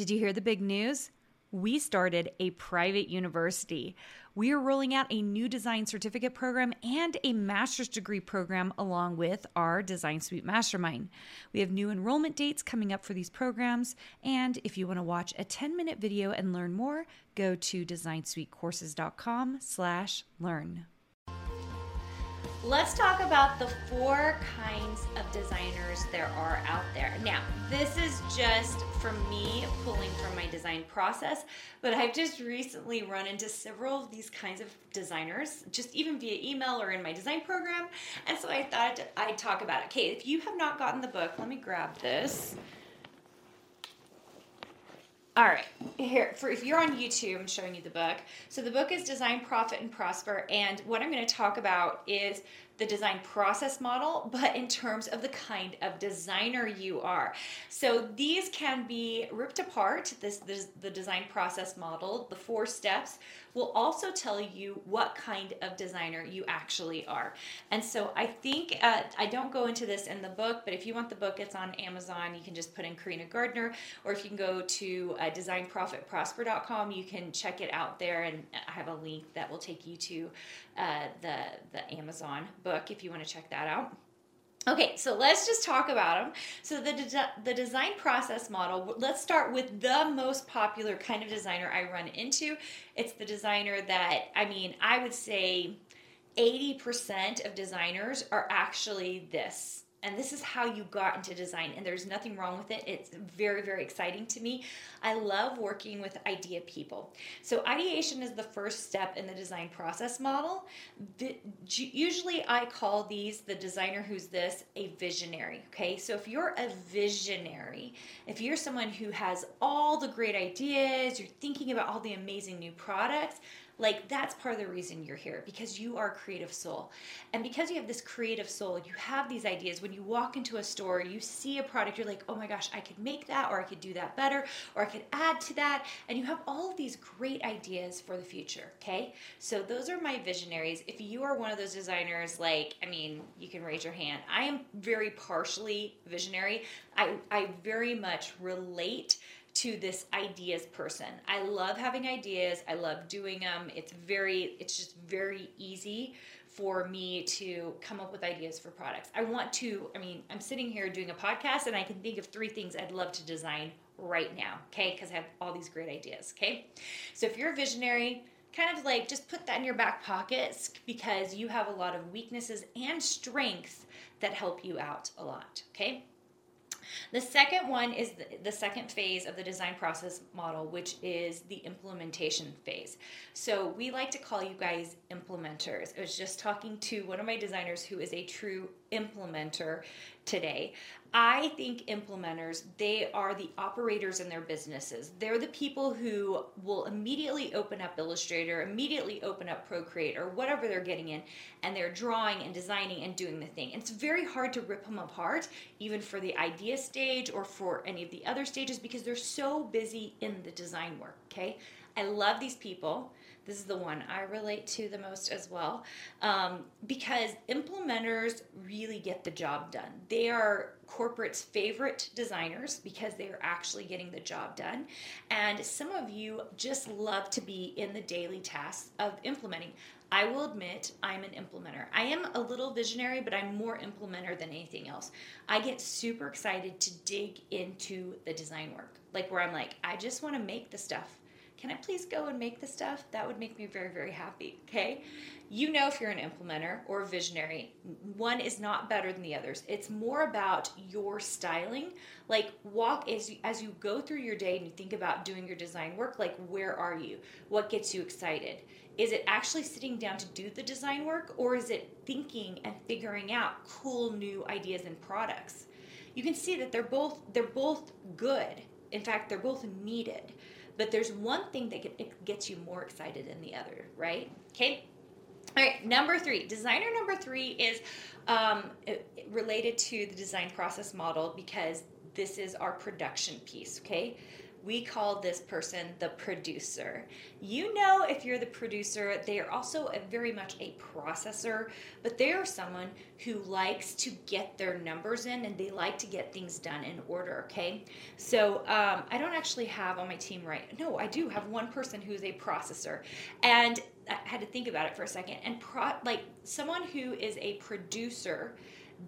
Did you hear the big news? We started a private university. We are rolling out a new design certificate program and a master's degree program along with our Design Suite Mastermind. We have new enrollment dates coming up for these programs, and if you want to watch a 10-minute video and learn more, go to designsuitecourses.com/learn. Let's talk about the four kinds of designers there are out there. Now, this is just from me pulling from my design process, but I've just recently run into several of these kinds of designers, just even via email or in my design program. And so I thought I'd talk about it. Okay, if you have not gotten the book, let me grab this. All right, here for if you're on YouTube, I'm showing you the book. So the book is Design, Profit, and Prosper, and what I'm going to talk about is the design process model, but in terms of the kind of designer you are. So these can be ripped apart. This, this the design process model, the four steps will also tell you what kind of designer you actually are. And so I think uh, I don't go into this in the book, but if you want the book, it's on Amazon. You can just put in Carina Gardner, or if you can go to uh, designprofitprosper.com, you can check it out there, and I have a link that will take you to uh, the the Amazon book if you want to check that out. Okay, so let's just talk about them. So the de- the design process model. Let's start with the most popular kind of designer I run into. It's the designer that I mean, I would say 80% of designers are actually this and this is how you got into design and there's nothing wrong with it. It's very very exciting to me. I love working with idea people. So ideation is the first step in the design process model. The, usually i call these the designer who's this a visionary okay? So if you're a visionary if you're someone who has all the great ideas you're thinking about all the amazing new products like that's part of the reason you're here because you are a creative soul. And because you have this creative soul, you have these ideas. When you walk into a store, you see a product, you're like, oh my gosh, I could make that, or I could do that better, or I could add to that. And you have all of these great ideas for the future. Okay. So those are my visionaries. If you are one of those designers, like, I mean, you can raise your hand. I am very partially visionary. I, I very much relate to this ideas person. I love having ideas. I love doing them. It's very it's just very easy for me to come up with ideas for products. I want to I mean, I'm sitting here doing a podcast and I can think of three things I'd love to design right now, okay? Cuz I have all these great ideas, okay? So if you're a visionary, kind of like just put that in your back pockets because you have a lot of weaknesses and strengths that help you out a lot, okay? The second one is the, the, second phase of the design process model, which is the implementation phase. So we like to call you guys implementers. I was just talking to one of my designers who is a true implementer today. I think implementers, they are the operators in their businesses. They're the people who will immediately open up Illustrator, immediately open up Procreate or whatever they're getting in, and they're drawing and designing and doing the thing. It's very hard to rip them apart, even for the idea stage or for any of the other stages, because they're so busy in the design work, okay? I love these people this is the one I relate to the most as well um, because implementers really get the job done. They are corporate's favorite designers because they are actually getting the job done. And some of you just love to be in the daily tasks of implementing. I will admit I'm an implementer. I am a little visionary, but I'm more implementer than anything else. I get super excited to dig into the design work, like where I'm like, I just want to make the stuff can I please go and make the stuff? That would make me very, very happy. Okay. You know, if you're an implementer or a visionary, one is not better than the others. It's more about your styling. Like, walk as you, as you go through your day and you think about doing your design work, like, where are you? What gets you excited? Is it actually sitting down to do the design work or is it thinking and figuring out cool new ideas and products? You can see that they're both they're both good. In fact, they're both needed. But there's one thing that gets you more excited than the other, right? Okay. All right, number three. Designer number three is um, related to the design process model because this is our production piece, okay? We call this person the producer. You know, if you're the producer, they are also a, very much a processor, but they are someone who likes to get their numbers in and they like to get things done in order, okay? So um, I don't actually have on my team right. No, I do have one person who's a processor. And I had to think about it for a second. And pro, like someone who is a producer,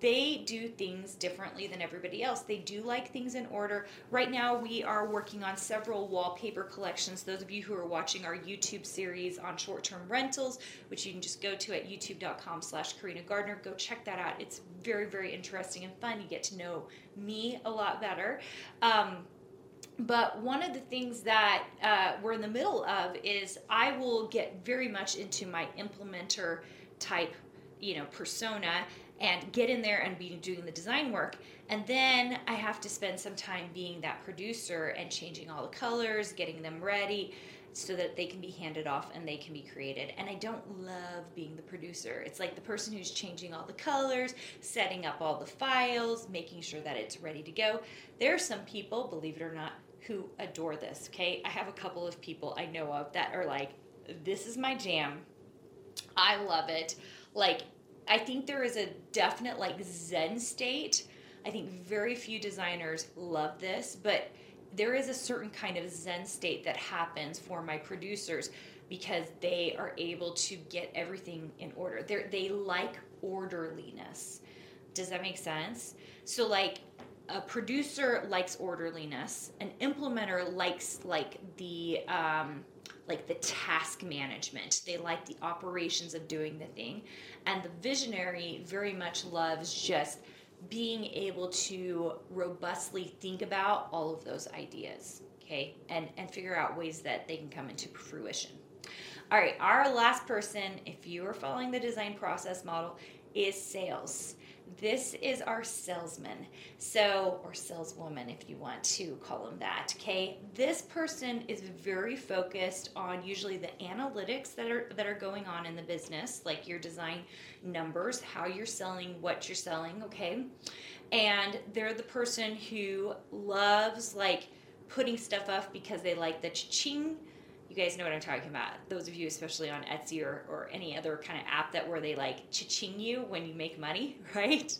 they do things differently than everybody else. They do like things in order. Right now, we are working on several wallpaper collections. Those of you who are watching our YouTube series on short-term rentals, which you can just go to at youtube.com slash Carina Gardner, go check that out. It's very, very interesting and fun. You get to know me a lot better. Um, but one of the things that uh, we're in the middle of is I will get very much into my implementer type, you know, persona and get in there and be doing the design work. And then I have to spend some time being that producer and changing all the colors, getting them ready so that they can be handed off and they can be created. And I don't love being the producer. It's like the person who's changing all the colors, setting up all the files, making sure that it's ready to go. There are some people, believe it or not, who adore this, okay? I have a couple of people I know of that are like, this is my jam. I love it. Like, I think there is a definite like zen state. I think very few designers love this, but there is a certain kind of zen state that happens for my producers because they are able to get everything in order. They they like orderliness. Does that make sense? So like a producer likes orderliness, an implementer likes like the um, like the task management. They like the operations of doing the thing. And the visionary very much loves just being able to robustly think about all of those ideas, okay? And and figure out ways that they can come into fruition. All right, our last person, if you are following the design process model, is sales. This is our salesman. So, or saleswoman, if you want to call them that. Okay. This person is very focused on usually the analytics that are that are going on in the business, like your design numbers, how you're selling, what you're selling. Okay. And they're the person who loves like putting stuff up because they like the ching you guys know what I'm talking about. Those of you, especially on Etsy or, or any other kind of app that where they like cha-ching you when you make money, right?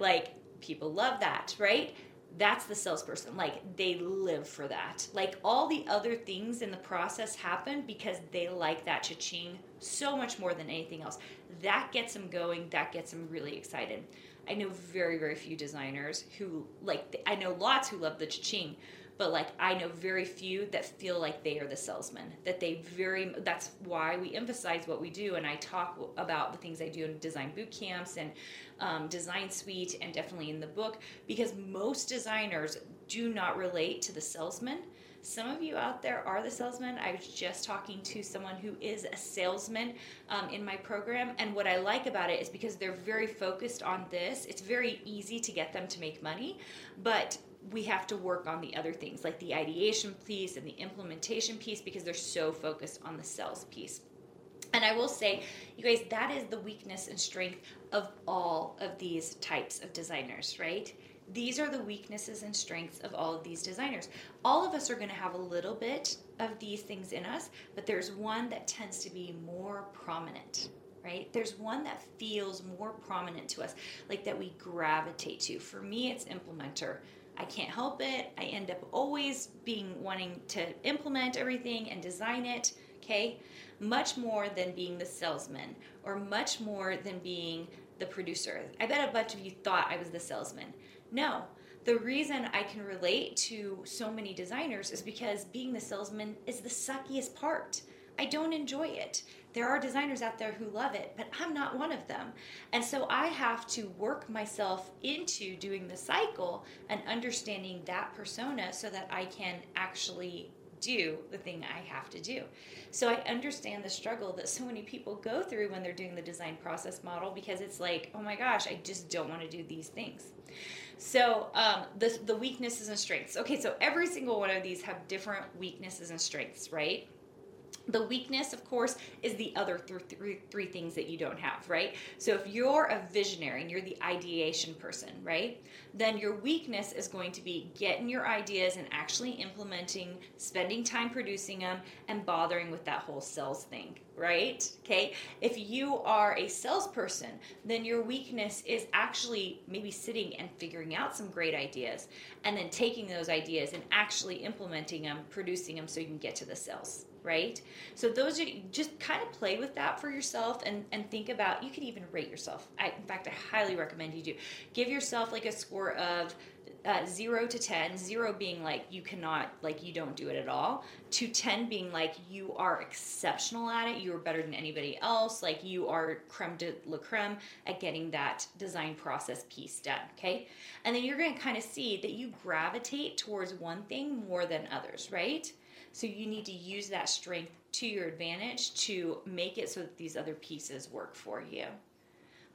like people love that, right? That's the salesperson. Like they live for that. Like all the other things in the process happen because they like that cha-ching so much more than anything else. That gets them going. That gets them really excited. I know very, very few designers who like, I know lots who love the cha-ching, but like I know very few that feel like they are the salesman. That they very that's why we emphasize what we do, and I talk about the things I do in design boot camps and um, design suite, and definitely in the book because most designers do not relate to the salesman. Some of you out there are the salesman. I was just talking to someone who is a salesman um, in my program, and what I like about it is because they're very focused on this. It's very easy to get them to make money, but we have to work on the other things like the ideation piece and the implementation piece because they're so focused on the sales piece. And I will say, you guys, that is the weakness and strength of all of these types of designers, right? These are the weaknesses and strengths of all of these designers. All of us are going to have a little bit of these things in us, but there's one that tends to be more prominent, right? There's one that feels more prominent to us, like that we gravitate to. For me, it's implementer. I can't help it. I end up always being wanting to implement everything and design it, okay? Much more than being the salesman or much more than being the producer. I bet a bunch of you thought I was the salesman. No. The reason I can relate to so many designers is because being the salesman is the suckiest part. I don't enjoy it. There are designers out there who love it, but I'm not one of them. And so I have to work myself into doing the cycle and understanding that persona so that I can actually do the thing I have to do. So I understand the struggle that so many people go through when they're doing the design process model because it's like, oh my gosh, I just don't want to do these things. So um, the the weaknesses and strengths. Okay, so every single one of these have different weaknesses and strengths, right? The weakness, of course, is the other th- three, three things that you don't have, right? So if you're a visionary and you're the ideation person, right, then your weakness is going to be getting your ideas and actually implementing, spending time producing them, and bothering with that whole sales thing, right? Okay. If you are a salesperson, then your weakness is actually maybe sitting and figuring out some great ideas and then taking those ideas and actually implementing them, producing them so you can get to the sales right? So those are just kind of play with that for yourself and and think about. You can even rate yourself. I, in fact, I highly recommend you do. Give yourself like a score of. Uh, zero to ten, zero being like you cannot, like you don't do it at all, to 10 being like you are exceptional at it, you are better than anybody else, like you are creme de la creme at getting that design process piece done, okay? And then you're gonna kind of see that you gravitate towards one thing more than others, right? So you need to use that strength to your advantage to make it so that these other pieces work for you.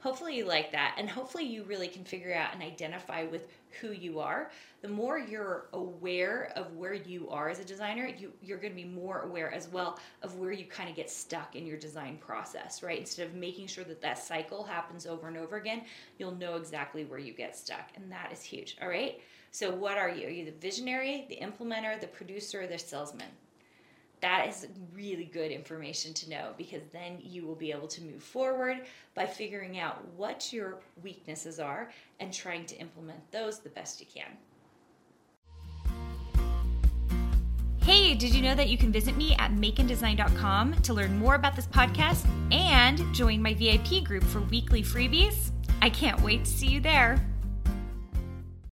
Hopefully, you like that, and hopefully, you really can figure out and identify with who you are. The more you're aware of where you are as a designer, you, you're going to be more aware as well of where you kind of get stuck in your design process, right? Instead of making sure that that cycle happens over and over again, you'll know exactly where you get stuck, and that is huge, all right? So, what are you? Are you the visionary, the implementer, the producer, the salesman? That is really good information to know because then you will be able to move forward by figuring out what your weaknesses are and trying to implement those the best you can. Hey, did you know that you can visit me at makeanddesign.com to learn more about this podcast and join my VIP group for weekly freebies? I can't wait to see you there.